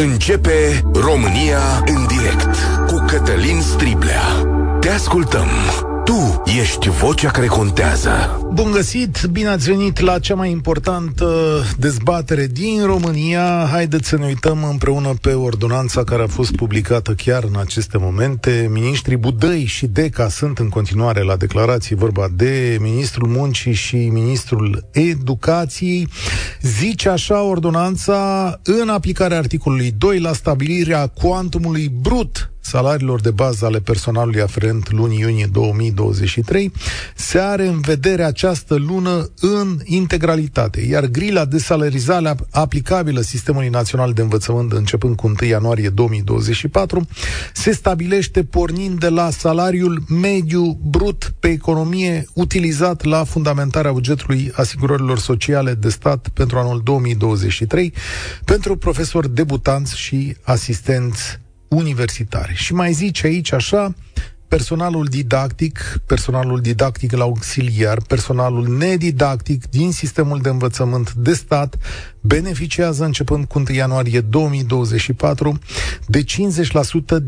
Începe România în direct cu Cătălin Striblea. Te ascultăm. Tu ești vocea care contează. Bun găsit, bine ați venit la cea mai importantă dezbatere din România. Haideți să ne uităm împreună pe ordonanța care a fost publicată chiar în aceste momente. Ministrii Budăi și Deca sunt în continuare la declarații, vorba de Ministrul Muncii și Ministrul Educației. Zice așa ordonanța în aplicarea articolului 2 la stabilirea cuantumului brut salariilor de bază ale personalului aferent lunii iunie 2023, se are în vedere această lună în integralitate, iar grila de salarizare aplicabilă Sistemului Național de Învățământ începând cu 1 ianuarie 2024 se stabilește pornind de la salariul mediu brut pe economie utilizat la fundamentarea bugetului asigurărilor sociale de stat pentru anul 2023 pentru profesori debutanți și asistenți universitare. Și mai zice aici așa, personalul didactic, personalul didactic la auxiliar, personalul nedidactic din sistemul de învățământ de stat beneficiază începând cu 1 ianuarie 2024 de 50%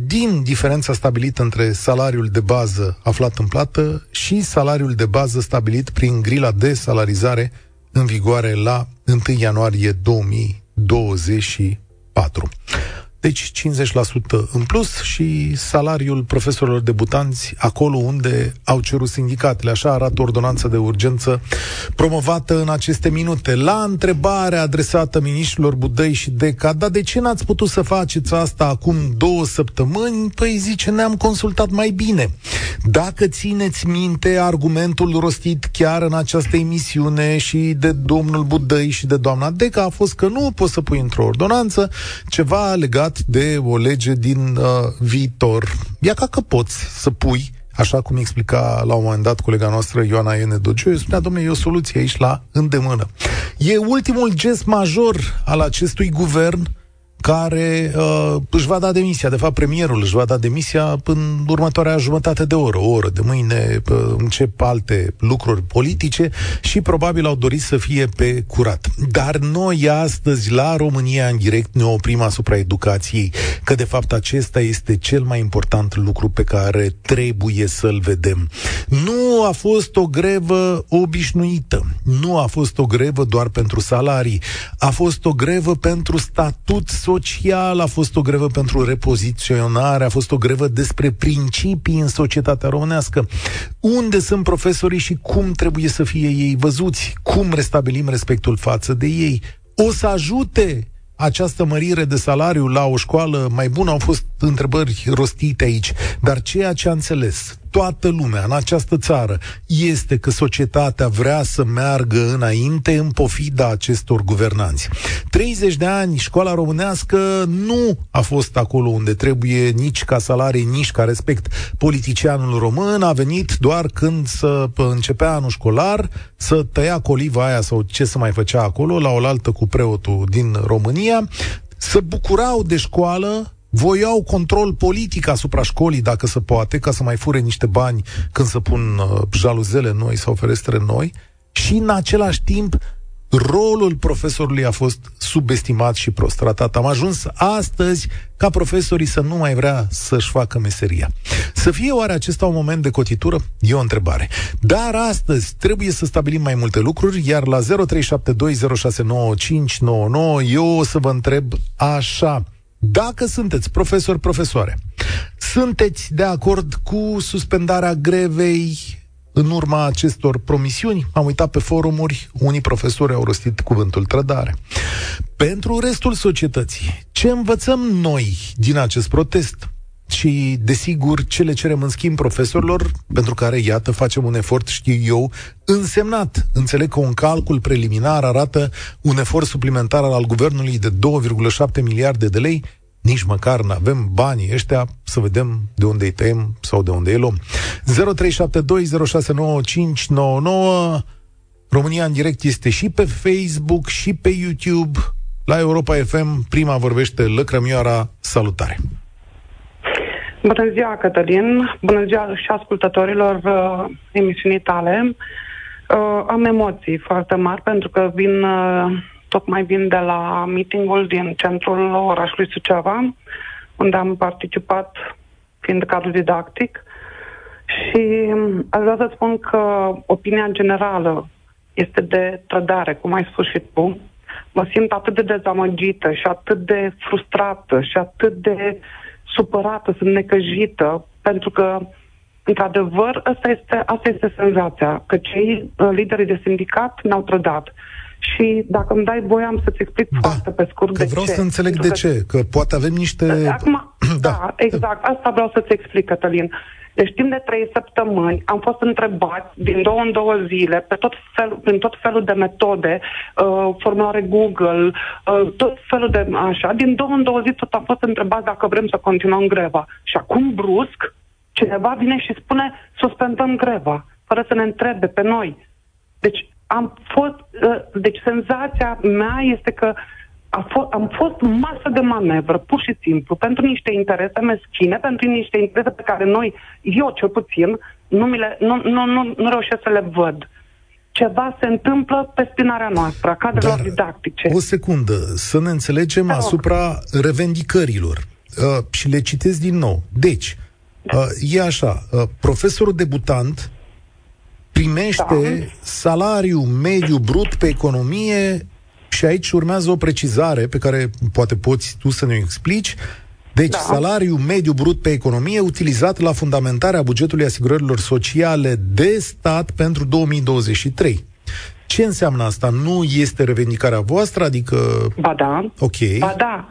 din diferența stabilită între salariul de bază aflat în plată și salariul de bază stabilit prin grila de salarizare în vigoare la 1 ianuarie 2024. Deci 50% în plus și salariul profesorilor debutanți acolo unde au cerut sindicatele. Așa arată ordonanța de urgență promovată în aceste minute. La întrebarea adresată ministrilor Budăi și Deca, dar de ce n-ați putut să faceți asta acum două săptămâni? Păi zice, ne-am consultat mai bine. Dacă țineți minte argumentul rostit chiar în această emisiune și de domnul Budăi și de doamna Deca a fost că nu poți să pui într-o ordonanță ceva legat legat de o lege din uh, viitor. Ia ca că poți să pui așa cum explica la un moment dat colega noastră Ioana Iene Dogeu, spunea, domnule, e o soluție aici la îndemână. E ultimul gest major al acestui guvern care uh, își va da demisia. De fapt, premierul își va da demisia în următoarea jumătate de oră. O oră de mâine uh, încep alte lucruri politice și probabil au dorit să fie pe curat. Dar noi astăzi, la România în direct, ne oprim asupra educației, că de fapt acesta este cel mai important lucru pe care trebuie să-l vedem. Nu a fost o grevă obișnuită. Nu a fost o grevă doar pentru salarii. A fost o grevă pentru statut social, a fost o grevă pentru repoziționare, a fost o grevă despre principii în societatea românească. Unde sunt profesorii și cum trebuie să fie ei văzuți? Cum restabilim respectul față de ei? O să ajute această mărire de salariu la o școală mai bună? Au fost întrebări rostite aici. Dar ceea ce a înțeles toată lumea în această țară este că societatea vrea să meargă înainte în pofida acestor guvernanți. 30 de ani, școala românească nu a fost acolo unde trebuie nici ca salarii, nici ca respect. Politicianul român a venit doar când să începea anul școlar, să tăia coliva aia sau ce să mai făcea acolo, la oaltă cu preotul din România, să bucurau de școală voiau control politic asupra școlii, dacă se poate, ca să mai fure niște bani când se pun uh, jaluzele noi sau ferestre noi, și în același timp rolul profesorului a fost subestimat și prost tratat. Am ajuns astăzi ca profesorii să nu mai vrea să-și facă meseria. Să fie oare acesta un moment de cotitură? E o întrebare. Dar astăzi trebuie să stabilim mai multe lucruri, iar la 0372069599 eu o să vă întreb așa. Dacă sunteți profesor, profesoare, sunteți de acord cu suspendarea grevei în urma acestor promisiuni? Am uitat pe forumuri, unii profesori au rostit cuvântul trădare. Pentru restul societății, ce învățăm noi din acest protest? Și, desigur, ce le cerem în schimb profesorilor, pentru care, iată, facem un efort, știu eu, însemnat. Înțeleg că un calcul preliminar arată un efort suplimentar al guvernului de 2,7 miliarde de lei, nici măcar nu avem banii ăștia să vedem de unde îi tăiem sau de unde îi luăm. 0372069599 România în direct este și pe Facebook și pe YouTube. La Europa FM, prima vorbește Lăcrămioara. Salutare! Bună ziua, Cătălin! Bună ziua și ascultătorilor uh, emisiunii tale. Uh, am emoții foarte mari pentru că vin uh, tocmai vin de la meetingul din centrul orașului Suceava, unde am participat fiind cadru didactic și aș vrea să spun că opinia generală este de trădare, cum ai spus și tu. Mă simt atât de dezamăgită și atât de frustrată și atât de supărată, sunt necăjită, pentru că Într-adevăr, asta este, asta este senzația, că cei uh, lideri de sindicat ne-au trădat. Și dacă îmi dai voie, am să-ți explic da, foarte pe scurt că de vreau ce. să înțeleg Pentru de ce, că poate avem niște... Acum, da. da, exact, asta vreau să-ți explic, Cătălin. Deci timp de trei săptămâni am fost întrebați din două în două zile pe tot fel, prin tot felul de metode, uh, formulare Google, uh, tot felul de așa. Din două în două zi tot am fost întrebați dacă vrem să continuăm greva. Și acum brusc cineva vine și spune suspendăm greva, fără să ne întrebe pe noi. Deci am fost, uh, deci senzația mea este că a fost, am fost masă de manevră, pur și simplu, pentru niște interese meschine, pentru niște interese pe care noi, eu cel puțin, nu, mi le, nu, nu, nu, nu reușesc să le văd. Ceva se întâmplă pe spinarea noastră, a cadrelor Dar, didactice. O secundă, să ne înțelegem da. asupra revendicărilor. Uh, și le citesc din nou. Deci, Uh, e așa, uh, profesorul debutant primește da. salariu mediu brut pe economie și aici urmează o precizare pe care poate poți tu să ne explici. Deci, da. salariu mediu brut pe economie utilizat la fundamentarea bugetului asigurărilor sociale de stat pentru 2023. Ce înseamnă asta? Nu este revendicarea voastră? Adică... Ba da. Ok. Ba da.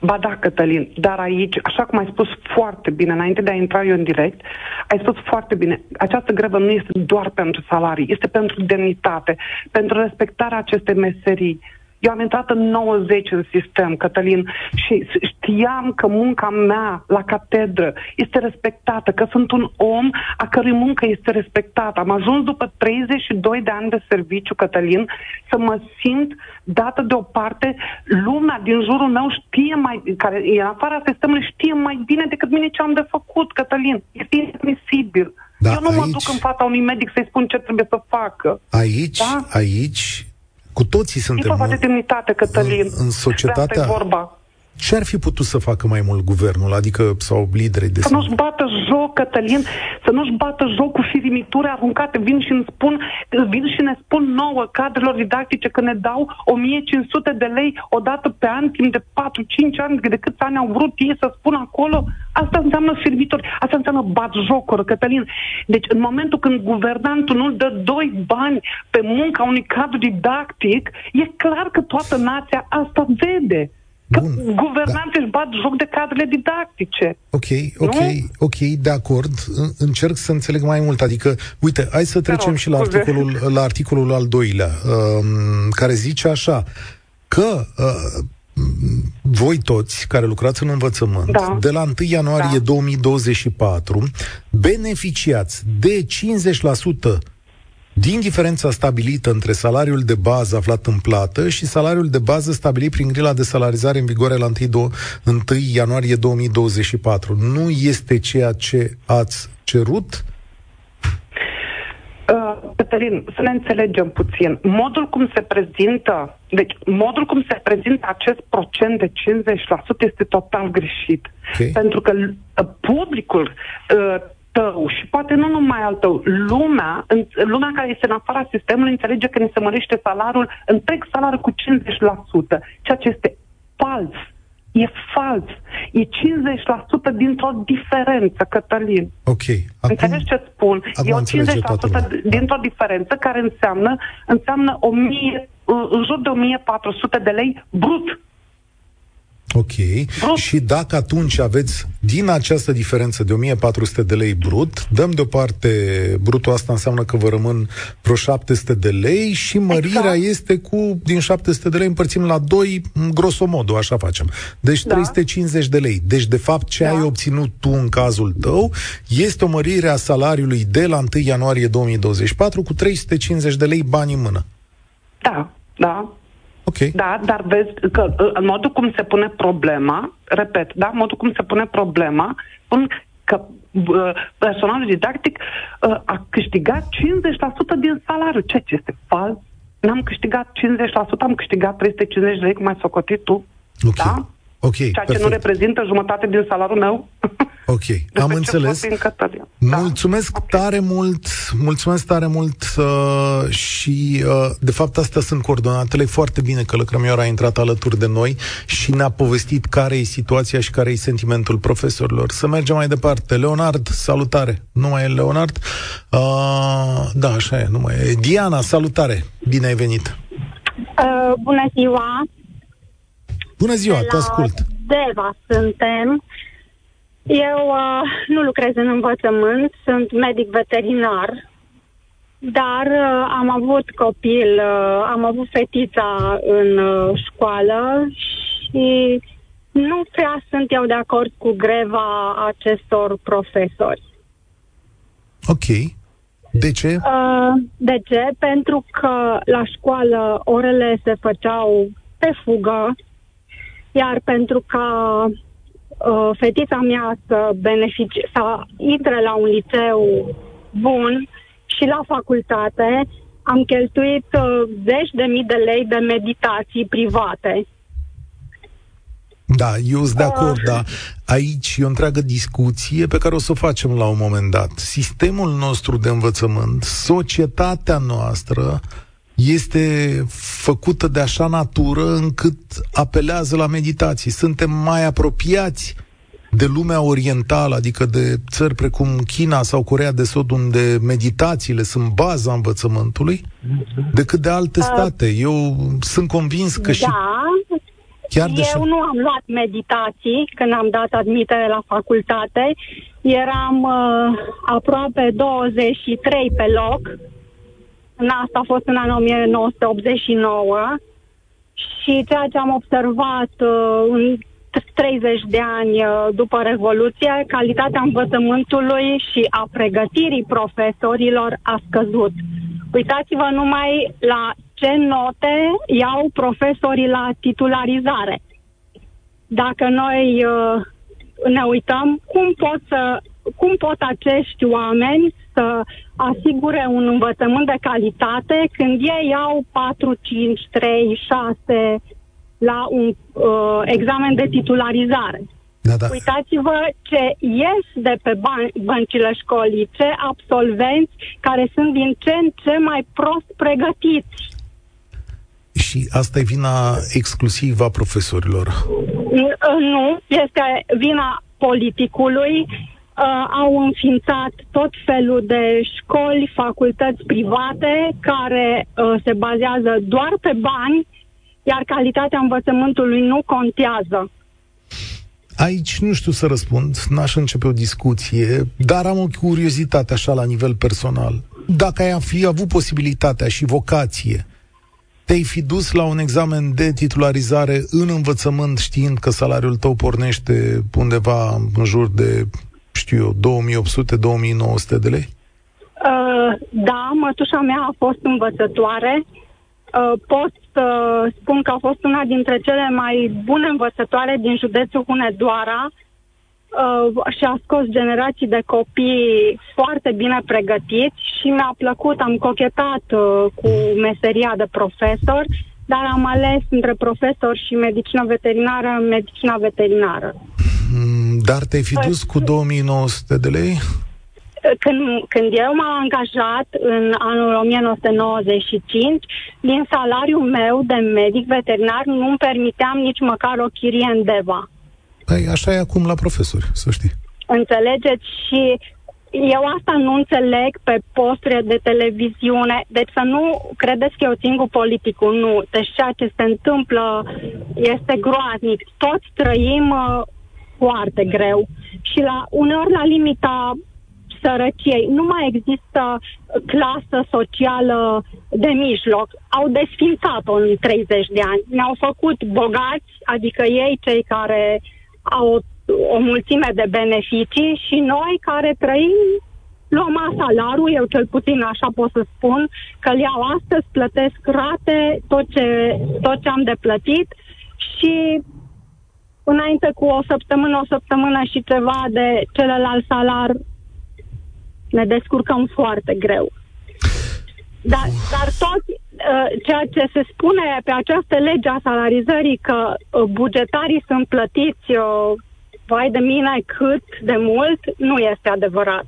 Ba da, Cătălin, dar aici, așa cum ai spus foarte bine, înainte de a intra eu în direct, ai spus foarte bine, această grevă nu este doar pentru salarii, este pentru demnitate, pentru respectarea acestei meserii. Eu am intrat în 90 în sistem, Cătălin, și știam că munca mea la catedră este respectată, că sunt un om a cărui muncă este respectată. Am ajuns după 32 de ani de serviciu, Cătălin, să mă simt dată deoparte. Lumea din jurul meu știe mai, care e în afara sistemului, știe mai bine decât mine ce am de făcut, Cătălin. Este inadmisibil. Da, Eu nu aici, mă duc în fața unui medic să-i spun ce trebuie să facă. Aici, da? aici cu toții suntem... E de demnitate, Cătălin. În, în societatea... vorba. Ce ar fi putut să facă mai mult guvernul, adică sau liderii de Să nu-și bată joc, Cătălin, să nu-și bată joc cu firimituri aruncate, vin și, îmi spun, vin și ne spun nouă cadrelor didactice că ne dau 1500 de lei odată pe an, timp de 4-5 ani, de câți ani au vrut ei să spună acolo. Asta înseamnă firmitori, asta înseamnă bat jocuri, Cătălin. Deci în momentul când guvernantul nu dă doi bani pe munca unui cadru didactic, e clar că toată nația asta vede. Bun, guvernanții da. își bat joc de cadrele didactice. Ok, ok, nu? ok, de acord. Încerc să înțeleg mai mult. Adică, uite, hai să trecem și la articolul, la articolul al doilea, um, care zice așa, că uh, voi toți care lucrați în învățământ, da. de la 1 ianuarie da. 2024, beneficiați de 50% din diferența stabilită între salariul de bază aflat în plată și salariul de bază stabilit prin grila de salarizare în vigoare la 1, 1 ianuarie 2024. Nu este ceea ce ați cerut? Uh, Cătălin, să ne înțelegem puțin. Modul cum se prezintă, deci modul cum se prezintă acest procent de 50% este total greșit. Okay. Pentru că uh, publicul uh, tău și poate nu numai al tău, lumea, în, lumea care este în afara sistemului înțelege că ne se mărește salariul, întreg salariul cu 50%, ceea ce este fals. E fals. E 50% dintr-o diferență, Cătălin. Ok. Acum, Înțelegi ce spun? E o 50% dintr-o diferență care înseamnă, înseamnă 1000, în jur de 1400 de lei brut Ok. Brut. Și dacă atunci aveți din această diferență de 1400 de lei brut, dăm deoparte brutul asta înseamnă că vă rămân vreo 700 de lei și mărirea exact. este cu din 700 de lei împărțim la 2, grosomodo, așa facem. Deci da. 350 de lei. Deci de fapt ce da. ai obținut tu în cazul tău este o mărire a salariului de la 1 ianuarie 2024 cu 350 de lei bani în mână. Da, da. Okay. Da, dar vezi că în modul cum se pune problema, repet, da, în modul cum se pune problema, spun că uh, personalul didactic uh, a câștigat 50% din salariu, ceea ce este fals. N-am câștigat 50%, am câștigat 350 de lei, cum ai socotit tu. Ok. Da? Ok, Ceea perfect. ce nu reprezintă jumătate din salariul meu. Ok, am ce înțeles. vorbim, Cătălin. Da. Mulțumesc Ok. tare mult, mulțumesc tare mult uh, și uh, de fapt astea sunt coordonatele. Foarte bine că Lăcrămioara a intrat alături de noi și ne-a povestit care e situația și care e sentimentul profesorilor. Să mergem mai departe. Leonard, salutare. Nu mai e Leonard? Uh, da, așa e, nu mai e. Diana, salutare. Bine ai venit. Uh, bună ziua! Bună ziua, De te la ascult. Deva suntem. Eu uh, nu lucrez în învățământ, sunt medic veterinar, dar uh, am avut copil, uh, am avut fetița în uh, școală și nu prea sunt eu de acord cu greva acestor profesori. Ok. De ce? Uh, de ce? Pentru că la școală orele se făceau pe fugă, iar pentru ca uh, fetița mea să beneficie, să intre la un liceu bun și la facultate, am cheltuit uh, zeci de mii de lei de meditații private. Da, eu sunt de acord, dar aici e o întreagă discuție pe care o să o facem la un moment dat. Sistemul nostru de învățământ, societatea noastră este făcută de așa natură încât apelează la meditații. Suntem mai apropiați de lumea orientală, adică de țări precum China sau Corea de Sud, unde meditațiile sunt baza învățământului, decât de alte state. Eu sunt convins că și Da, chiar de Eu nu am luat meditații când am dat admitere la facultate. Eram uh, aproape 23 pe loc. În asta a fost în anul 1989. Și ceea ce am observat uh, în 30 de ani uh, după Revoluție, calitatea învățământului și a pregătirii profesorilor a scăzut. Uitați-vă numai la ce note iau profesorii la titularizare. Dacă noi uh, ne uităm, cum pot, să, cum pot acești oameni să asigure un învățământ de calitate când ei au 4, 5, 3, 6 la un uh, examen de titularizare. da, da. Uitați-vă ce ies de pe ban- băncile școlii, ce absolvenți care sunt din ce în ce mai prost pregătiți. Și asta e vina exclusivă a profesorilor. N- Nu, este vina politicului. Uh, au înființat tot felul de școli, facultăți private care uh, se bazează doar pe bani, iar calitatea învățământului nu contează. Aici nu știu să răspund, n-aș începe o discuție, dar am o curiozitate așa la nivel personal. Dacă ai fi avut posibilitatea și vocație, te-ai fi dus la un examen de titularizare în învățământ știind că salariul tău pornește undeva în jur de, știu eu, 2800-2900 de lei? Uh, da, mătușa mea a fost învățătoare. Uh, pot să spun că a fost una dintre cele mai bune învățătoare din județul Hunedoara uh, și a scos generații de copii foarte bine pregătiți și mi-a plăcut, am cochetat uh, cu meseria de profesor, dar am ales între profesor și medicină veterinară, medicina veterinară. Mm, Dar te-ai fi dus cu 2900 de lei? când, când eu m-am angajat în anul 1995, din salariul meu de medic veterinar nu îmi permiteam nici măcar o chirie în Deva. Păi, așa e acum la profesori, să știi. Înțelegeți? Și eu asta nu înțeleg pe posturile de televiziune. Deci să nu credeți că eu țin cu politicul. Nu. Deci ceea ce se întâmplă este groaznic. Toți trăim uh, foarte greu. Și la uneori la limita sărăciei. Nu mai există clasă socială de mijloc. Au desfințat-o în 30 de ani. Ne-au făcut bogați, adică ei cei care au o, o mulțime de beneficii și noi care trăim luăm salarul, eu cel puțin așa pot să spun, că îl iau astăzi, plătesc rate, tot ce, tot ce am de plătit și înainte cu o săptămână, o săptămână și ceva de celălalt salar ne descurcăm foarte greu. Dar, dar toți, ceea ce se spune pe această lege a salarizării că uh, bugetarii sunt plătiți uh, vai de mine cât de mult, nu este adevărat.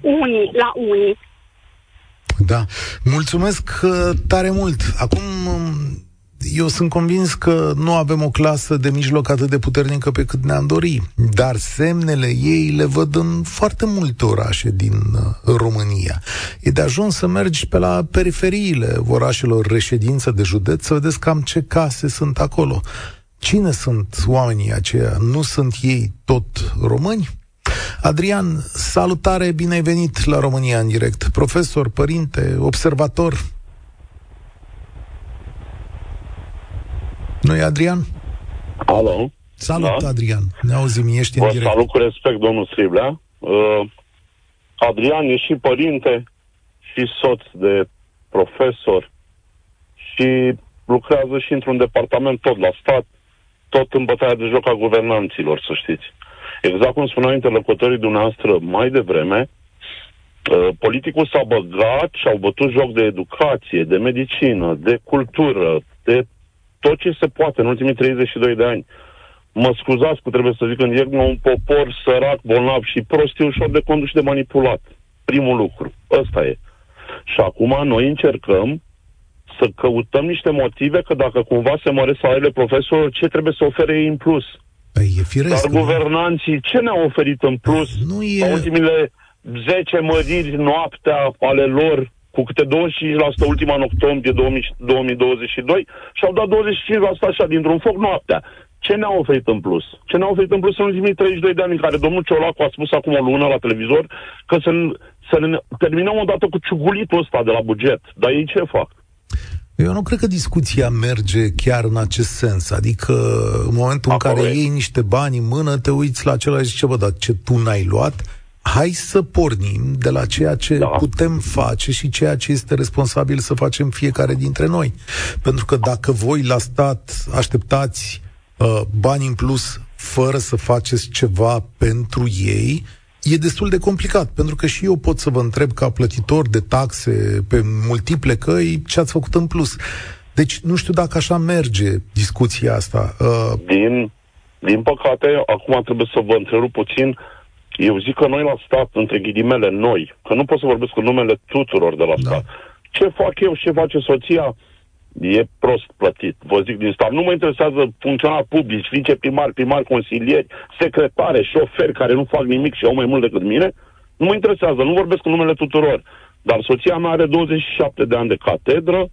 Unii la unii. Da. Mulțumesc tare mult. Acum eu sunt convins că nu avem o clasă de mijloc atât de puternică pe cât ne-am dori, dar semnele ei le văd în foarte multe orașe din uh, România. E de ajuns să mergi pe la periferiile orașelor reședință de județ să vedeți cam ce case sunt acolo. Cine sunt oamenii aceia? Nu sunt ei tot români? Adrian, salutare, bine ai venit la România în direct. Profesor, părinte, observator, nu e Adrian? Alo. Salut, da? Adrian. Ne auzim, ești Vă în direct. salut cu respect, domnul Striblea. Uh, Adrian e și părinte, și soț de profesor și lucrează și într-un departament tot la stat, tot în bătaia de joc a guvernanților, să știți. Exact cum spuneau interlocutorii dumneavoastră mai devreme, uh, politicul s-a băgat și au bătut joc de educație, de medicină, de cultură, de tot ce se poate în ultimii 32 de ani. Mă scuzați că trebuie să zic în direct, un popor sărac, bolnav și prost e ușor de condus și de manipulat. Primul lucru. Ăsta e. Și acum noi încercăm să căutăm niște motive că dacă cumva se măresc salariile profesorilor, ce trebuie să ofere ei în plus? Păi e firesc, Dar guvernanții ce ne-au oferit în plus? Nu e... La ultimile 10 măriri noaptea ale lor cu câte 25% ultima în octombrie 2022 și au dat 25% așa dintr-un foc noaptea. Ce ne-au oferit în plus? Ce ne-au oferit în plus în ultimii 32 de ani în care domnul Ciolacu a spus acum o lună la televizor că să, să ne terminăm odată cu ciugulitul ăsta de la buget. Dar ei ce fac? Eu nu cred că discuția merge chiar în acest sens. Adică, în momentul Apoi. în care iei niște bani în mână, te uiți la acela și zici, bă, dar ce tu n-ai luat? Hai să pornim de la ceea ce da. putem face și ceea ce este responsabil să facem fiecare dintre noi. Pentru că dacă voi la stat așteptați uh, bani în plus fără să faceți ceva pentru ei, e destul de complicat, pentru că și eu pot să vă întreb ca plătitor de taxe pe multiple căi ce ați făcut în plus. Deci nu știu dacă așa merge discuția asta. Uh... Din, din păcate, acum trebuie să vă întrerup puțin, uh, eu zic că noi la stat, între ghilimele, noi, că nu pot să vorbesc cu numele tuturor de la da. stat, ce fac eu, ce face soția, e prost plătit. Vă zic din stat. Nu mă interesează funcționari publici, viceprimari, primari, consilieri, secretare, șoferi care nu fac nimic și au mai mult decât mine. Nu mă interesează, nu vorbesc cu numele tuturor. Dar soția mea are 27 de ani de catedră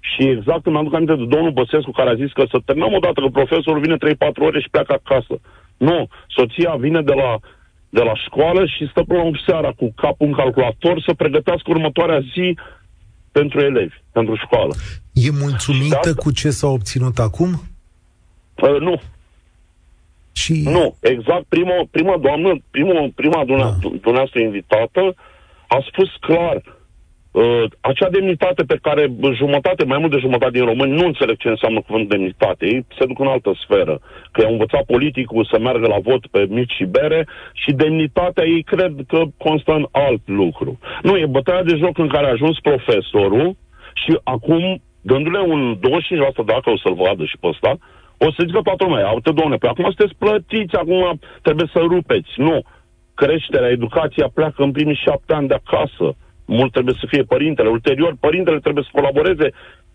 și exact îmi aduc aminte de domnul Băsescu care a zis că să terminăm odată că profesorul vine 3-4 ore și pleacă acasă. Nu, soția vine de la de la școală și stă până la seara cu capul în calculator să pregătească următoarea zi pentru elevi, pentru școală. E mulțumită cu ce s-a obținut acum? Uh, nu. Și... Nu, exact. Prima, prima doamnă, prima, prima dumneavoastră da. invitată a spus clar Uh, acea demnitate pe care jumătate, mai mult de jumătate din români nu înțeleg ce înseamnă cuvântul demnitate. Ei se duc în altă sferă. Că i-au învățat politicul să meargă la vot pe mici și bere și demnitatea ei cred că constă în alt lucru. Nu, e bătaia de joc în care a ajuns profesorul și acum, dându-le un 25% dacă o să-l vadă și pe ăsta, o să zică toată lumea, uite, doamne, pe acum sunteți plătiți, acum trebuie să rupeți. Nu. Creșterea, educația pleacă în primii șapte ani de acasă mult trebuie să fie părintele. Ulterior, părintele trebuie să colaboreze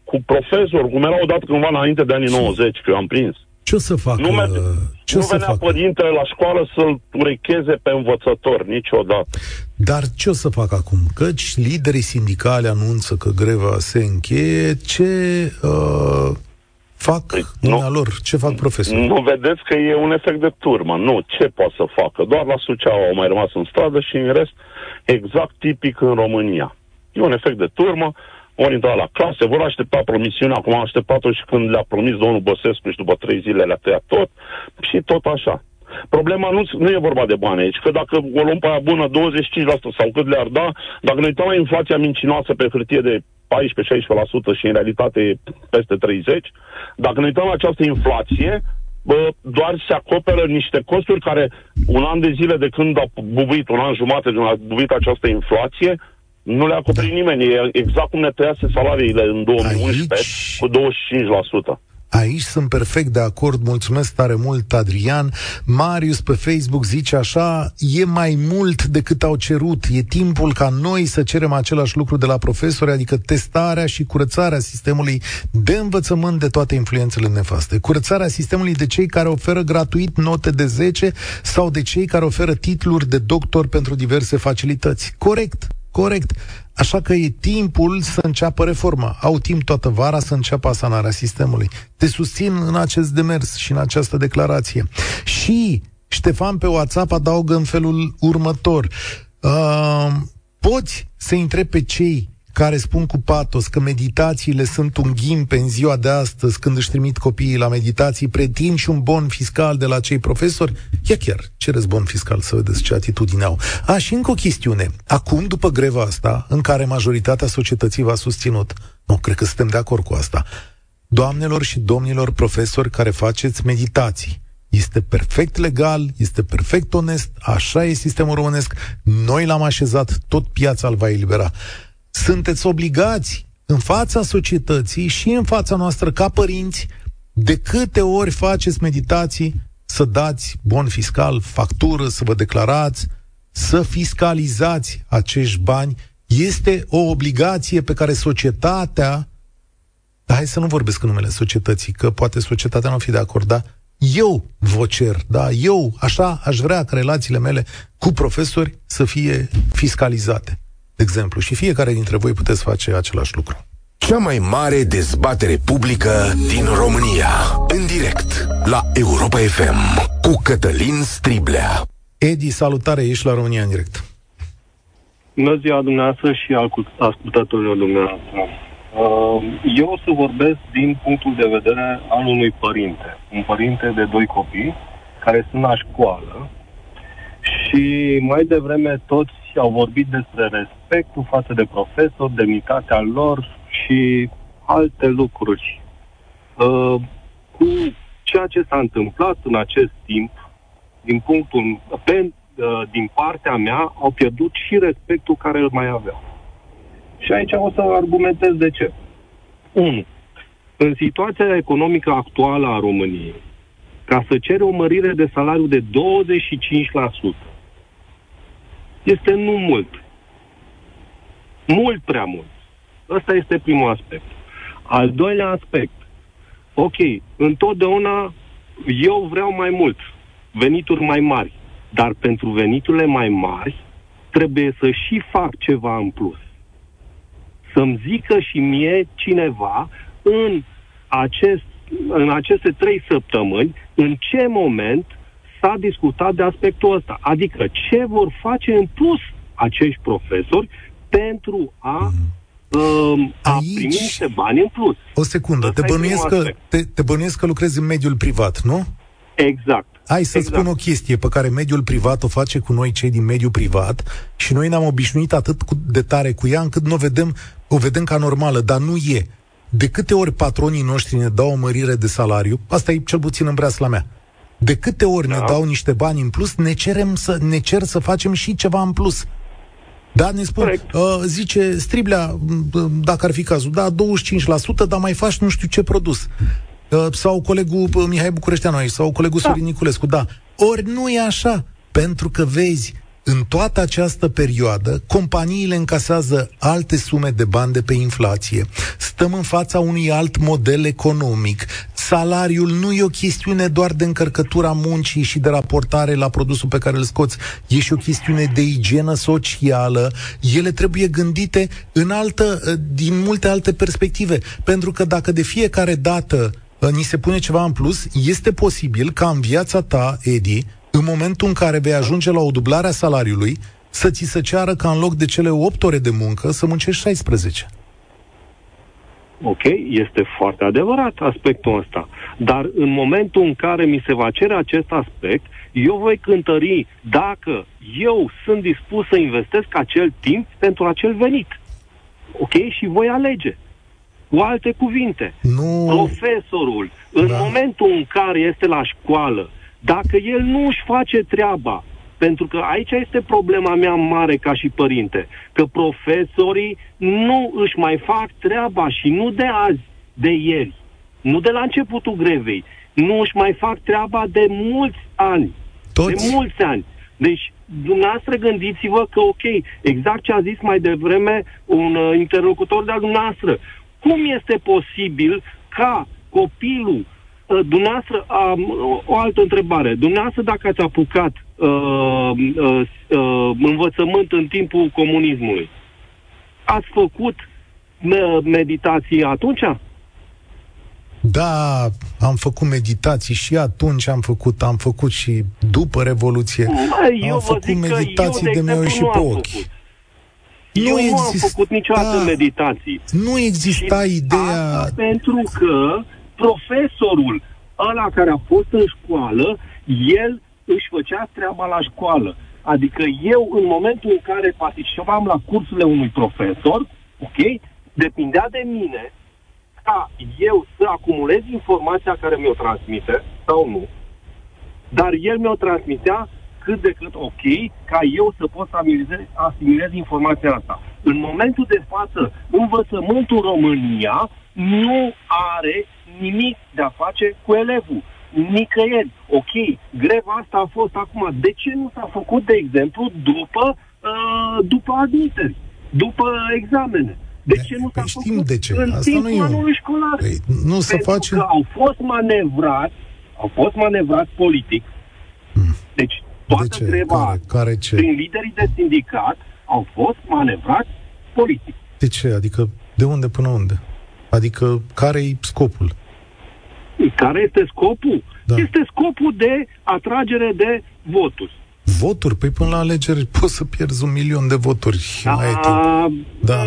cu profesor, cum era odată cândva înainte de anii 90, că eu am prins. Ce o să facă? Nu, merge, ce nu să venea facă? părintele la școală să-l urecheze pe învățător, niciodată. Dar ce o să fac acum? Căci liderii sindicale anunță că greva se încheie, ce uh, fac păi, nu, lor? Ce fac profesorii? Nu vedeți că e un efect de turmă. Nu, ce pot să facă? Doar la Suceava au mai rămas în stradă și în rest exact tipic în România. E un efect de turmă, ori intra la clase, vor aștepta promisiunea, acum am așteptat-o și când le-a promis domnul Băsescu și după trei zile le-a tăiat tot și tot așa. Problema nu, nu e vorba de bani aici, că dacă o luăm pe aia bună 25% sau cât le-ar da, dacă ne uităm la inflația mincinoasă pe hârtie de 14-16% și în realitate e peste 30%, dacă ne uităm la această inflație, bă, doar se acoperă niște costuri care un an de zile de când a bubuit, un an jumate de când a bubuit această inflație, Nu le-a acoperit da. nimeni. E exact cum ne tăiase salariile în 2011 Aici... cu 25%. Aici sunt perfect de acord, mulțumesc tare mult, Adrian. Marius pe Facebook zice așa, e mai mult decât au cerut, e timpul ca noi să cerem același lucru de la profesori, adică testarea și curățarea sistemului de învățământ de toate influențele nefaste. Curățarea sistemului de cei care oferă gratuit note de 10 sau de cei care oferă titluri de doctor pentru diverse facilități. Corect, corect. Așa că e timpul să înceapă reforma. Au timp toată vara să înceapă asanarea sistemului. Te susțin în acest demers și în această declarație. Și Ștefan pe WhatsApp adaugă în felul următor. Uh, poți să întrebi pe cei care spun cu patos că meditațiile sunt un ghimpe în ziua de astăzi când își trimit copiii la meditații, pretind și un bon fiscal de la cei profesori? Ia chiar, cereți bon fiscal să vedeți ce atitudine au. A, și încă o chestiune. Acum, după greva asta, în care majoritatea societății v-a susținut, nu, cred că suntem de acord cu asta, doamnelor și domnilor profesori care faceți meditații, este perfect legal, este perfect onest, așa e sistemul românesc, noi l-am așezat, tot piața îl va elibera sunteți obligați în fața societății și în fața noastră ca părinți de câte ori faceți meditații să dați bon fiscal, factură, să vă declarați, să fiscalizați acești bani. Este o obligație pe care societatea, dar hai să nu vorbesc în numele societății, că poate societatea nu fi de acord, dar eu vă cer, da, eu așa aș vrea ca relațiile mele cu profesori să fie fiscalizate exemplu, și fiecare dintre voi puteți face același lucru. Cea mai mare dezbatere publică din România, în direct, la Europa FM, cu Cătălin Striblea. Edi, salutare, ești la România în direct. Bună ziua dumneavoastră și ascultătorilor dumneavoastră. Uh, eu o să vorbesc din punctul de vedere al unui părinte. Un părinte de doi copii care sunt la școală și mai devreme toți au vorbit despre respectul față de profesor, demnitatea lor și alte lucruri. Uh, cu ceea ce s-a întâmplat în acest timp, din punctul, pe, uh, din partea mea, au pierdut și respectul care îl mai aveau. Și aici o să argumentez de ce. 1. În situația economică actuală a României, ca să cere o mărire de salariu de 25%, este nu mult. Mult prea mult. Ăsta este primul aspect. Al doilea aspect. Ok, întotdeauna eu vreau mai mult, venituri mai mari, dar pentru veniturile mai mari trebuie să și fac ceva în plus. Să-mi zică și mie cineva în, acest, în aceste trei săptămâni în ce moment s-a discutat de aspectul ăsta. Adică ce vor face în plus acești profesori pentru a mm. Uh, a Aici... primi niște bani în plus. O secundă, te bănuiesc, că, te, te bănuiesc că lucrezi în mediul privat, nu? Exact. Hai să exact. spun o chestie pe care mediul privat o face cu noi, cei din mediul privat, și noi ne-am obișnuit atât de tare cu ea, încât nu o vedem, o vedem ca normală, dar nu e. De câte ori patronii noștri ne dau o mărire de salariu, asta e cel puțin în breasla mea, de câte ori da. ne dau niște bani în plus, ne, cerem să, ne cer să facem și ceva în plus. Da, ne spun, uh, zice Striblea, dacă ar fi cazul, da, 25%, dar mai faci nu știu ce produs. Uh, sau colegul uh, Mihai Bucureșteanu aici, sau colegul da. Sorin Niculescu, da. Ori nu e așa, pentru că vezi, în toată această perioadă, companiile încasează alte sume de bani de pe inflație. Stăm în fața unui alt model economic. Salariul nu e o chestiune doar de încărcătura muncii și de raportare la produsul pe care îl scoți. E și o chestiune de igienă socială. Ele trebuie gândite în altă, din multe alte perspective. Pentru că dacă de fiecare dată uh, ni se pune ceva în plus, este posibil ca în viața ta, Edi, în momentul în care vei ajunge la o dublare a salariului, să ți se ceară ca în loc de cele 8 ore de muncă să muncești 16. Ok, este foarte adevărat aspectul ăsta. Dar în momentul în care mi se va cere acest aspect, eu voi cântări dacă eu sunt dispus să investesc acel timp pentru acel venit. Ok? Și voi alege. Cu alte cuvinte, nu... profesorul, în da. momentul în care este la școală, dacă el nu își face treaba Pentru că aici este problema mea mare ca și părinte, că profesorii nu își mai fac treaba și nu de azi, de ieri, nu de la începutul grevei, nu își mai fac treaba de mulți ani. Toți? De mulți ani. Deci, dumneavoastră gândiți-vă că, ok, exact ce a zis mai devreme un uh, interlocutor de-al dumneavoastră, cum este posibil ca copilul, uh, dumneavoastră, uh, o altă întrebare, dumneavoastră dacă ați apucat uh, uh, uh, învățământ în timpul comunismului, ați făcut meditații atunci? Da, am făcut meditații și atunci am făcut, am făcut și după Revoluție. Eu am făcut meditații eu, de, de meu și pe ochi. Nu eu exist... nu am făcut niciodată da, meditații. Nu exista și ideea... Asta pentru că profesorul ăla care a fost în școală, el își făcea treaba la școală. Adică eu, în momentul în care participam la cursurile unui profesor, ok, depindea de mine ca eu să acumulez informația care mi-o transmite sau nu, dar el mi-o transmitea cât de cât ok ca eu să pot să asimilez, asimilez informația asta. În momentul de față, învățământul România nu are nimic de a face cu elevul. Nicăieri. Ok, greva asta a fost acum. De ce nu s-a făcut, de exemplu, după, uh, după admiteri, după examene? De ce nu s-a păi știm făcut de ce. în Asta timpul nu anului școlar? Păi, nu se face... că au fost manevrați, au fost manevrați politic. Hmm. Deci toată de ce? greva care, care ce? prin liderii de sindicat au fost manevrați politic. De ce? Adică de unde până unde? Adică care-i scopul? Care este scopul? Da. Este scopul de atragere de voturi. Voturi? Păi până la alegeri poți să pierzi un milion de voturi. Da, mai da.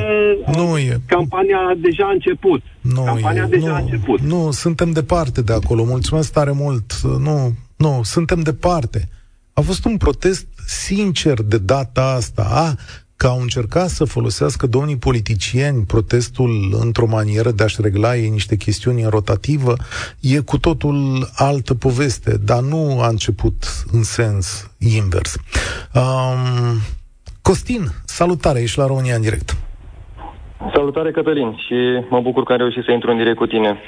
nu e. Campania deja a început. Nu campania e. deja nu, a început. Nu, suntem departe de acolo. Mulțumesc tare mult. Nu, nu, suntem departe. A fost un protest sincer de data asta. A, că au încercat să folosească domnii politicieni protestul într-o manieră de a-și regla ei niște chestiuni în rotativă, e cu totul altă poveste, dar nu a început în sens invers. Um, Costin, salutare, ești la România în direct. Salutare, Cătălin, și mă bucur că am reușit să intru în direct cu tine.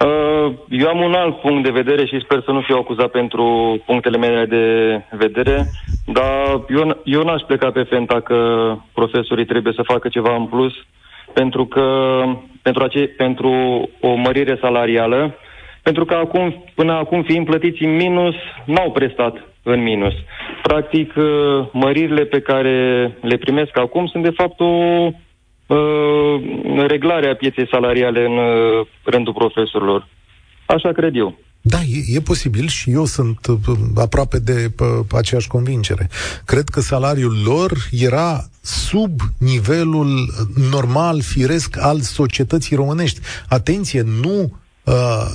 Uh, eu am un alt punct de vedere și sper să nu fiu acuzat pentru punctele mele de vedere, dar eu, eu n-aș pleca pe fenta că profesorii trebuie să facă ceva în plus, pentru că pentru, ace, pentru o mărire salarială, pentru că acum, până acum fiind plătiți în minus, n-au prestat în minus. Practic, uh, măririle pe care le primesc acum sunt de fapt o uh, reglarea pieței salariale în uh, rândul profesorilor. Așa cred eu. Da, e, e posibil și eu sunt uh, aproape de uh, aceeași convingere. Cred că salariul lor era sub nivelul normal, firesc al societății românești. Atenție, nu uh,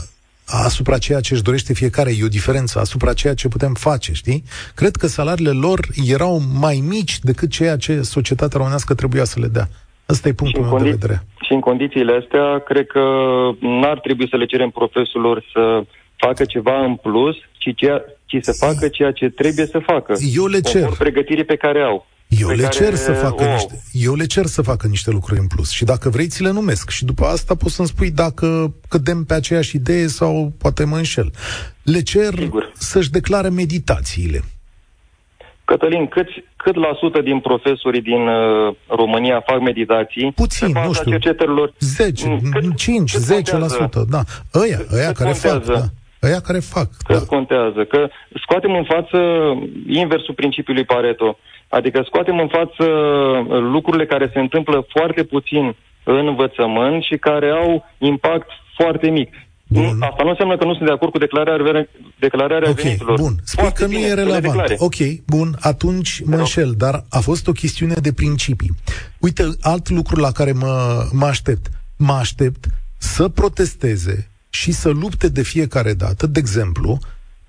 asupra ceea ce își dorește fiecare, e o diferență, asupra ceea ce putem face, știi? Cred că salariile lor erau mai mici decât ceea ce societatea românească trebuia să le dea. Asta e punctul meu condi- de vedere. Și în condițiile astea, cred că n-ar trebui să le cerem profesorilor să facă ceva în plus, ci, ceea, ci să facă ceea ce trebuie să facă. Eu le cer. pregătirii pe care au. Eu le cer să facă o niște, eu le cer să facă niște lucruri în plus și dacă vrei ți le numesc și după asta poți să-mi spui dacă cădem pe aceeași idee sau poate mă înșel. Le cer Sigur. să-și declare meditațiile. Cătălin, cât, cât la sută din profesorii din uh, România fac meditații? Puțin, nu știu. 10, mm, cât, 5, cât 10%, la sută, da. Ăia, ăia cât care contează? fac, da. Ăia care fac, Cât da. contează? Că scoatem în față inversul principiului Pareto. Adică scoatem în față lucrurile care se întâmplă foarte puțin în învățământ și care au impact foarte mic. Bun. Asta nu înseamnă că nu sunt de acord cu declararea, declararea okay, veniturilor. Bun, spui Foarte că nu e relevant. Ok, bun, atunci mă înșel, dar a fost o chestiune de principii. Uite, alt lucru la care mă, mă aștept. Mă aștept să protesteze și să lupte de fiecare dată, de exemplu,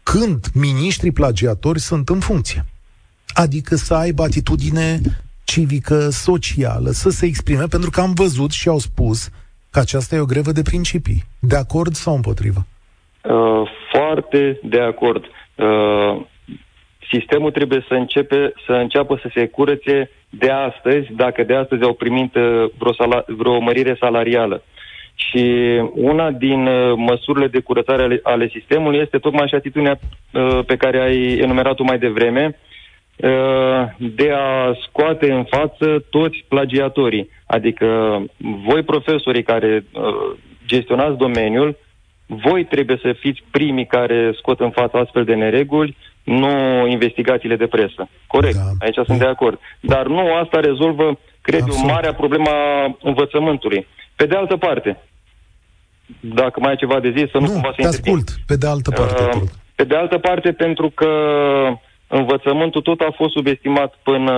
când miniștrii plagiatori sunt în funcție. Adică să aibă atitudine civică, socială, să se exprime, pentru că am văzut și au spus că aceasta e o grevă de principii. De acord sau împotrivă? Uh, foarte de acord. Uh, sistemul trebuie să, începe, să înceapă să se curățe de astăzi, dacă de astăzi au primit uh, vreo, sala, vreo mărire salarială. Și una din uh, măsurile de curățare ale, ale sistemului este tocmai și atitudinea uh, pe care ai enumerat-o mai devreme, uh, de a scoate în față toți plagiatorii. Adică voi profesorii care uh, gestionați domeniul, voi trebuie să fiți primii care scot în față astfel de nereguli, nu investigațiile de presă. Corect, da. aici sunt de acord. Dar nu asta rezolvă, cred eu, marea problema învățământului. Pe de altă parte, dacă mai ai ceva de zis, să nu, nu cumva să ascult, pe de altă parte. Uh, pe de altă parte, pentru că învățământul tot a fost subestimat până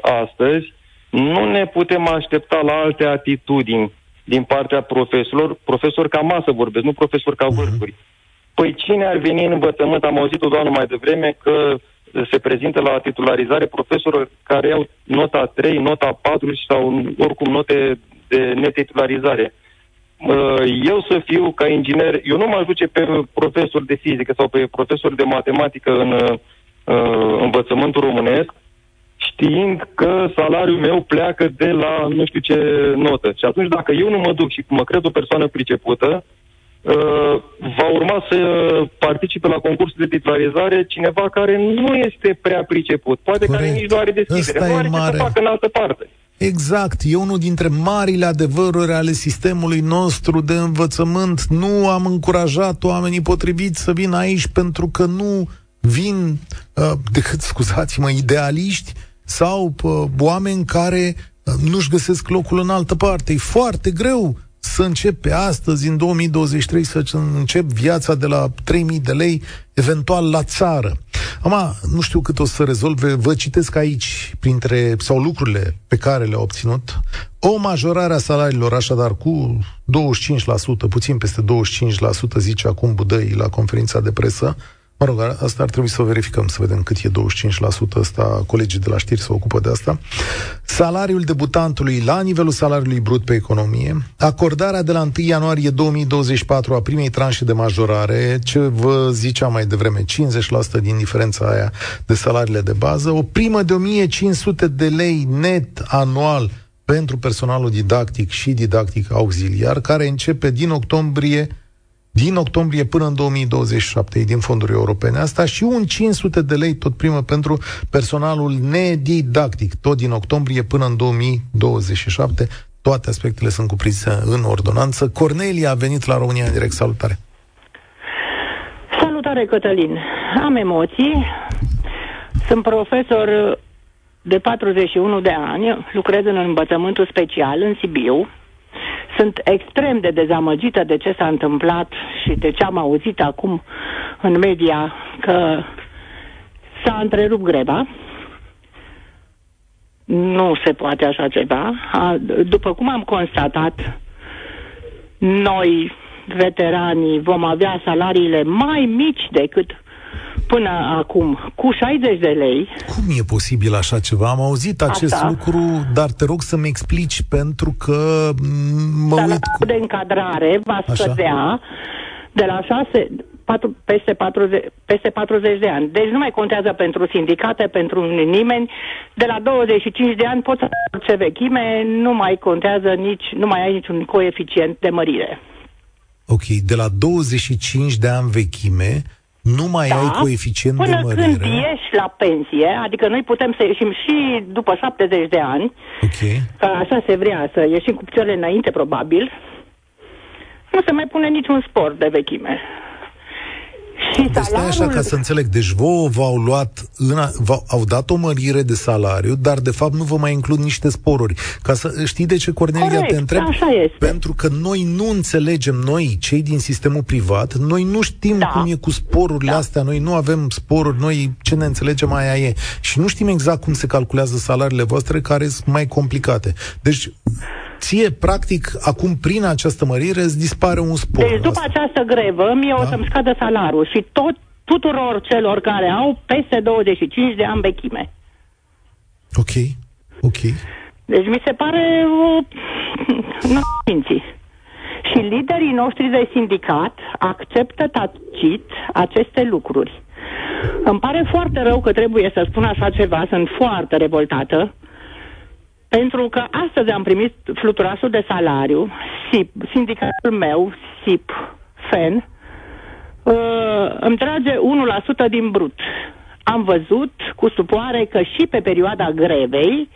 astăzi, nu ne putem aștepta la alte atitudini din partea profesorilor, profesori ca masă vorbesc, nu profesori ca mhm. vârfuri. Uh-huh. Păi cine ar veni în învățământ? Am auzit-o doamnă mai devreme că se prezintă la titularizare profesori care au nota 3, nota 4 sau oricum note de netitularizare. Eu să fiu ca inginer, eu nu mă ajut pe profesor de fizică sau pe profesor de matematică în uh, învățământul românesc, știind că salariul meu pleacă de la nu știu ce notă. Și atunci dacă eu nu mă duc și mă cred o persoană pricepută, Uh, va urma să participe la concursul de titularizare cineva care nu este prea priceput, poate Corect. care nici nu are deschidere, nu are mare. ce să facă în altă parte. Exact, e unul dintre marile adevăruri ale sistemului nostru de învățământ. Nu am încurajat oamenii potriviți să vină aici pentru că nu vin uh, decât, scuzați-mă, idealiști sau uh, oameni care uh, nu-și găsesc locul în altă parte. E foarte greu să încep pe astăzi, în 2023, să încep viața de la 3000 de lei, eventual la țară. Acum, nu știu cât o să rezolve, vă citesc aici, printre, sau lucrurile pe care le-au obținut, o majorare a salariilor, așadar, cu 25%, puțin peste 25%, zice acum Budăi la conferința de presă, Mă rog, asta ar trebui să o verificăm, să vedem cât e 25%, asta colegii de la știri se ocupă de asta. Salariul debutantului la nivelul salariului brut pe economie, acordarea de la 1 ianuarie 2024 a primei tranșe de majorare, ce vă ziceam mai devreme, 50% din diferența aia de salariile de bază, o primă de 1500 de lei net anual pentru personalul didactic și didactic auxiliar, care începe din octombrie din octombrie până în 2027, din fonduri europene. Asta și un 500 de lei tot primă pentru personalul nedidactic, tot din octombrie până în 2027. Toate aspectele sunt cuprinse în ordonanță. Cornelia a venit la România în direct. Salutare! Salutare, Cătălin! Am emoții. Sunt profesor de 41 de ani, lucrez în învățământul special în Sibiu, sunt extrem de dezamăgită de ce s-a întâmplat și de ce am auzit acum în media că s-a întrerupt greva. Nu se poate așa ceva. După cum am constatat, noi, veteranii, vom avea salariile mai mici decât până acum cu 60 de lei. Cum e posibil așa ceva? Am auzit acest Asta. lucru, dar te rog să-mi explici pentru că mă Salariul uit cu... de încadrare va scădea de la 6 4, peste, 40, peste 40 de ani. Deci nu mai contează pentru sindicate, pentru nimeni. De la 25 de ani poți să ce vechime, nu mai contează nici, nu mai ai niciun coeficient de mărire. Ok, de la 25 de ani vechime, nu mai da, ai coeficient până de mărire. când ieși la pensie, adică noi putem să ieșim și după 70 de ani, okay. că așa se vrea să ieșim cu picioarele înainte, probabil, nu se mai pune niciun spor de vechime. Și deci salariul... așa ca să înțeleg. Deci vouă v-au luat, în a, v-au, au dat o mărire de salariu, dar de fapt nu vă mai includ niște sporuri. Ca să știi de ce, Cornelia, Corect, te întreb? Așa este. Pentru că noi nu înțelegem, noi, cei din sistemul privat, noi nu știm da. cum e cu sporurile da. astea, noi nu avem sporuri, noi ce ne înțelegem aia e. Și nu știm exact cum se calculează salariile voastre, care sunt mai complicate. Deci ție, practic, acum, prin această mărire, îți dispare un spor. Deci, după asta. această grevă, mie da? o să-mi scadă salariul și tot tuturor celor care au peste 25 de ani vechime. Ok, ok. Deci mi se pare o... Nu Și liderii noștri de sindicat acceptă tacit aceste lucruri. Îmi pare foarte rău că trebuie să spun așa ceva, sunt foarte revoltată, pentru că astăzi am primit fluturasul de salariu, SIP, sindicatul meu, SIP, FEN, uh, îmi trage 1% din brut. Am văzut cu supoare că și pe perioada grevei,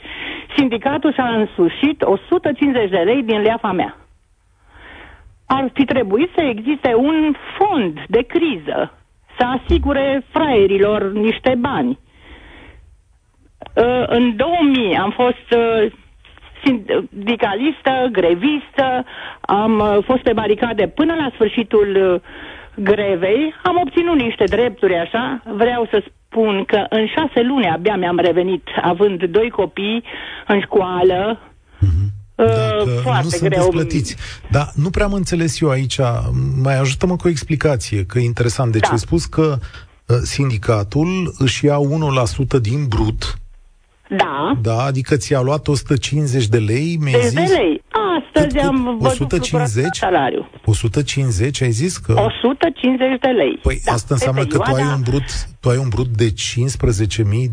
sindicatul și-a însușit 150 de lei din leafa mea. Ar fi trebuit să existe un fond de criză, să asigure fraierilor niște bani. Uh, în 2000 am fost uh, sindicalistă, grevistă, am uh, fost pe baricade până la sfârșitul grevei, am obținut niște drepturi așa, vreau să spun că în șase luni abia mi-am revenit având doi copii în școală, mm-hmm. Dacă foarte nu sunt greu. Desplătiți. Dar nu prea am înțeles eu aici. Mai ajută-mă cu o explicație, că e interesant. Deci da. ai spus că sindicatul își ia 1% din brut da. Da, adică ți-a luat 150 de lei, mi de zis? lei. Astăzi cât, am văzut 150? salariu. 150, ai zis că... 150 de lei. Păi da, asta înseamnă că tu ai, un brut, tu ai un brut de 15.000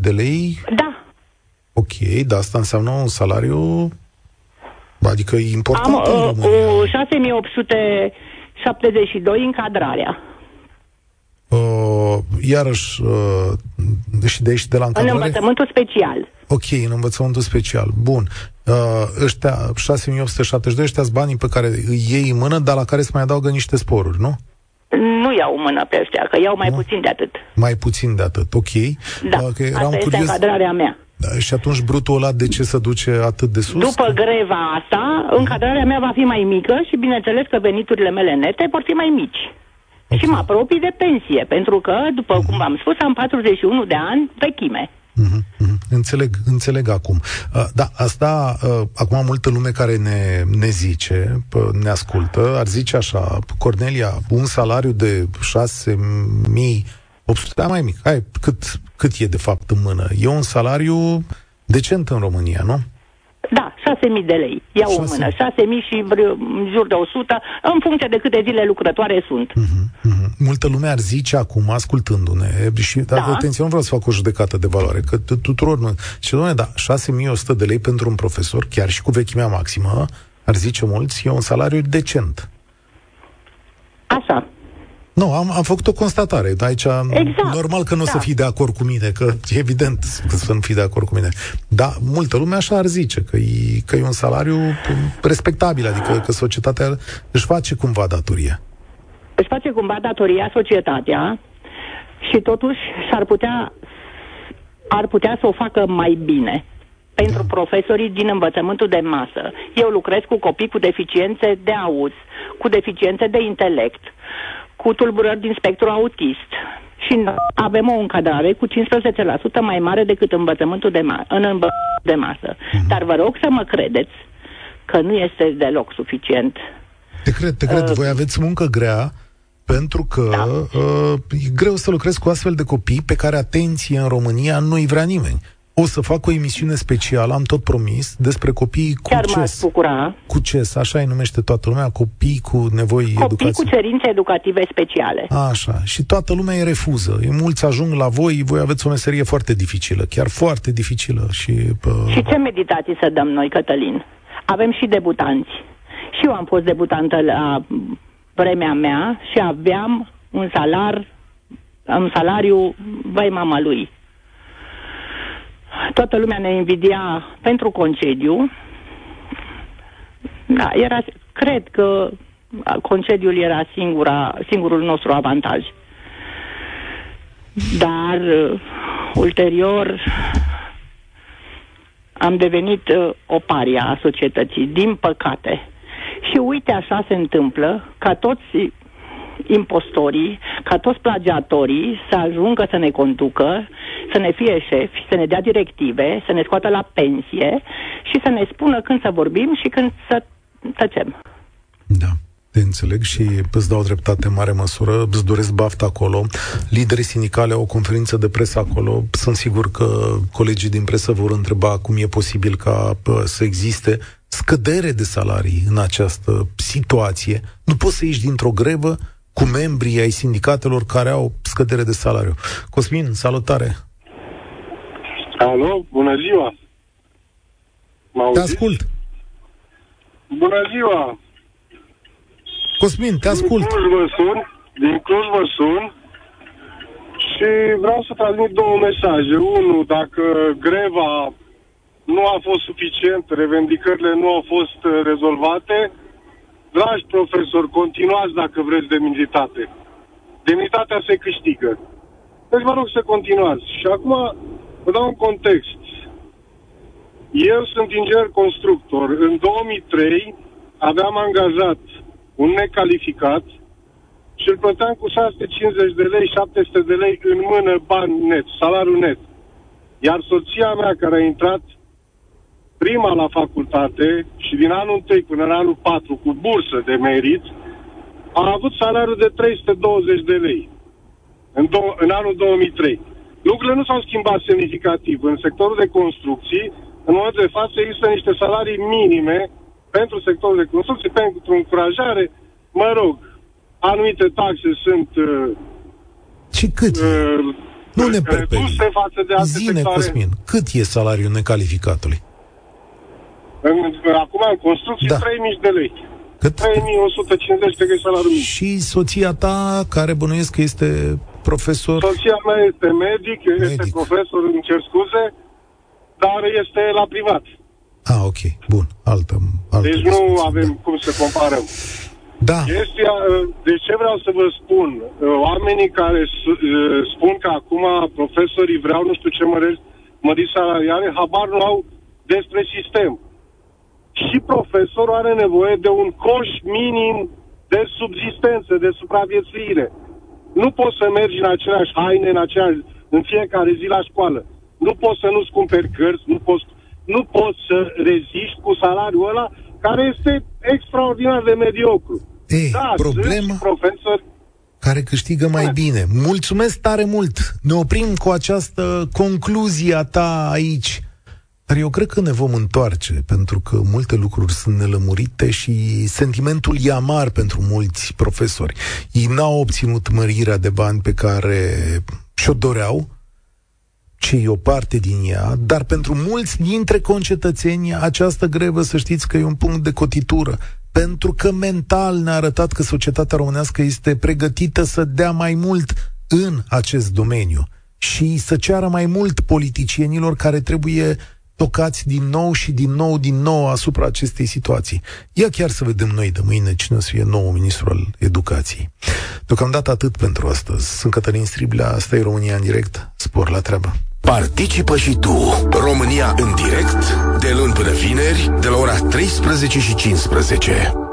de lei? Da. Ok, dar asta înseamnă un salariu... Adică e important Am în România. Uh, 6872 încadrarea. Uh, iarăși, uh, și de aici de la încadrare? În învățământul special. Ok, în învățământul special. Bun. Uh, ăștia, 6872, ăștia banii pe care îi iei în mână, dar la care se mai adaugă niște sporuri, nu? Nu iau mână pe ăștia, că iau mai nu? puțin de atât. Mai puțin de atât, ok. Da, uh, că eram asta este curios... încadrarea mea. Da, și atunci brutul ăla de ce să duce atât de sus? După greva asta, încadrarea mea va fi mai mică și bineînțeles că veniturile mele nete vor fi mai mici. Okay. Și mă apropii de pensie, pentru că, după uh-huh. cum v-am spus, am 41 de ani vechime. Uh-huh, uh-huh. Înțeleg, înțeleg acum. Uh, da, asta, uh, acum multă lume care ne, ne zice, uh, ne ascultă, ar zice așa, Cornelia, un salariu de 6.800, da, mai mic, hai, cât, cât e de fapt în mână? E un salariu decent în România, nu? Da, 6.000 de lei. Iau 6. o mână. 6.000 și în jur de 100, în funcție de câte zile lucrătoare sunt. Uh-huh, uh-huh. Multă lume ar zice acum, ascultându-ne, și da. atenție, nu vreau să fac o judecată de valoare, că tuturor nu. Și, domnule, da, 6.100 de lei pentru un profesor, chiar și cu vechimea maximă, ar zice mulți, e un salariu decent. Așa. Nu, am, am făcut o constatare. Aici, exact, normal că nu da. o să fii de acord cu mine, că e evident că să nu fii de acord cu mine. Dar multă lume așa ar zice, că e, că e un salariu respectabil, adică că societatea își face cumva datoria. Își face cumva datoria societatea și totuși s-ar putea, ar putea să o facă mai bine pentru da. profesorii din învățământul de masă. Eu lucrez cu copii cu deficiențe de auz, cu deficiențe de intelect, cu tulburări din spectru autist. Și avem o încadrare cu 15% mai mare decât învățământul de ma- în învățământul de masă. Uh-huh. Dar vă rog să mă credeți că nu este deloc suficient. Te cred, te cred. Uh, Voi aveți muncă grea pentru că da. uh, e greu să lucrezi cu astfel de copii pe care, atenție, în România nu-i vrea nimeni. O să fac o emisiune specială, am tot promis, despre copiii cu Chiar CES. bucura. Cu CES, așa îi numește toată lumea, copii cu nevoi Copii educație. cu cerințe educative speciale. Așa, și toată lumea îi refuză. Mulți ajung la voi, voi aveți o meserie foarte dificilă, chiar foarte dificilă. Și, pă... și ce meditații să dăm noi, Cătălin? Avem și debutanți. Și eu am fost debutantă la vremea mea și aveam un salar, un salariu, vai mama lui, Toată lumea ne invidia pentru concediu. Da, era, cred că concediul era singura, singurul nostru avantaj. Dar uh, ulterior am devenit uh, o paria a societății, din păcate. Și uite așa se întâmplă ca toți impostorii, ca toți plagiatorii să ajungă să ne conducă, să ne fie șefi, să ne dea directive, să ne scoată la pensie și să ne spună când să vorbim și când să tăcem. Da. Te înțeleg și îți dau dreptate în mare măsură, îți doresc baftă acolo. Liderii sindicale au o conferință de presă acolo. Sunt sigur că colegii din presă vor întreba cum e posibil ca să existe scădere de salarii în această situație. Nu poți să ieși dintr-o grevă cu membrii ai sindicatelor care au scădere de salariu. Cosmin, salutare! Alo, bună ziua! M-auziți? Te ascult! Bună ziua! Cosmin, te ascult! Din Cluj vă sun, din Cluj vă sun și vreau să transmit două mesaje. Unul, dacă greva nu a fost suficient, revendicările nu au fost uh, rezolvate, dragi profesori, continuați dacă vreți demnitate. Demnitatea se câștigă. Deci vă rog să continuați. Și acum vă dau un context. Eu sunt inginer constructor. În 2003 aveam angajat un necalificat și îl plăteam cu 650 de lei, 700 de lei în mână bani net, salariul net. Iar soția mea care a intrat prima la facultate și din anul 1 până în anul 4 cu bursă de merit, a avut salariul de 320 de lei în, do- în anul 2003. Lucrurile nu s-au schimbat semnificativ. În sectorul de construcții, în momentul de față, există niște salarii minime pentru sectorul de construcții, pentru încurajare. Mă rog, anumite taxe sunt... Uh, și cât? Uh, nu ne reduse față de alte Zine, sectoare. Cosmin, cât e salariul necalificatului? În, acum, în construcții, da. 3.000 de lei. Cât? 3150 de salariul minim. Și soția ta, care bănuiesc că este profesor? Soția mea este medic, medic. este profesor, îmi cer scuze, dar este la privat. Ah, ok. Bun. Altă, altă deci nu avem da. cum să comparăm. Da. Chestia, de ce vreau să vă spun? Oamenii care spun că acum profesorii vreau nu știu ce mări, mări salariale, habar nu au despre sistem. Și profesorul are nevoie de un coș minim de subzistență, de supraviețuire. Nu poți să mergi în aceleași haine, în, aceeași, în fiecare zi la școală. Nu poți să nu-ți cumperi cărți, nu poți, nu poți să reziști cu salariul ăla care este extraordinar de mediocru. Ei, da, problema... profesori care câștigă mai bine. Mulțumesc tare mult! Ne oprim cu această concluzie a ta aici. Dar eu cred că ne vom întoarce, pentru că multe lucruri sunt nelămurite și sentimentul e amar pentru mulți profesori. Ei n-au obținut mărirea de bani pe care și-o doreau, ci e o parte din ea, dar pentru mulți dintre concetățeni această grevă, să știți că e un punct de cotitură, pentru că mental ne-a arătat că societatea românească este pregătită să dea mai mult în acest domeniu și să ceară mai mult politicienilor care trebuie tocați din nou și din nou, din nou asupra acestei situații. Ia chiar să vedem noi de mâine cine o să fie nou ministru al educației. Deocamdată atât pentru astăzi. Sunt Cătălin Striblea, asta e România în direct. Spor la treabă. Participă și tu, România în direct, de luni până vineri, de la ora 13 și 15.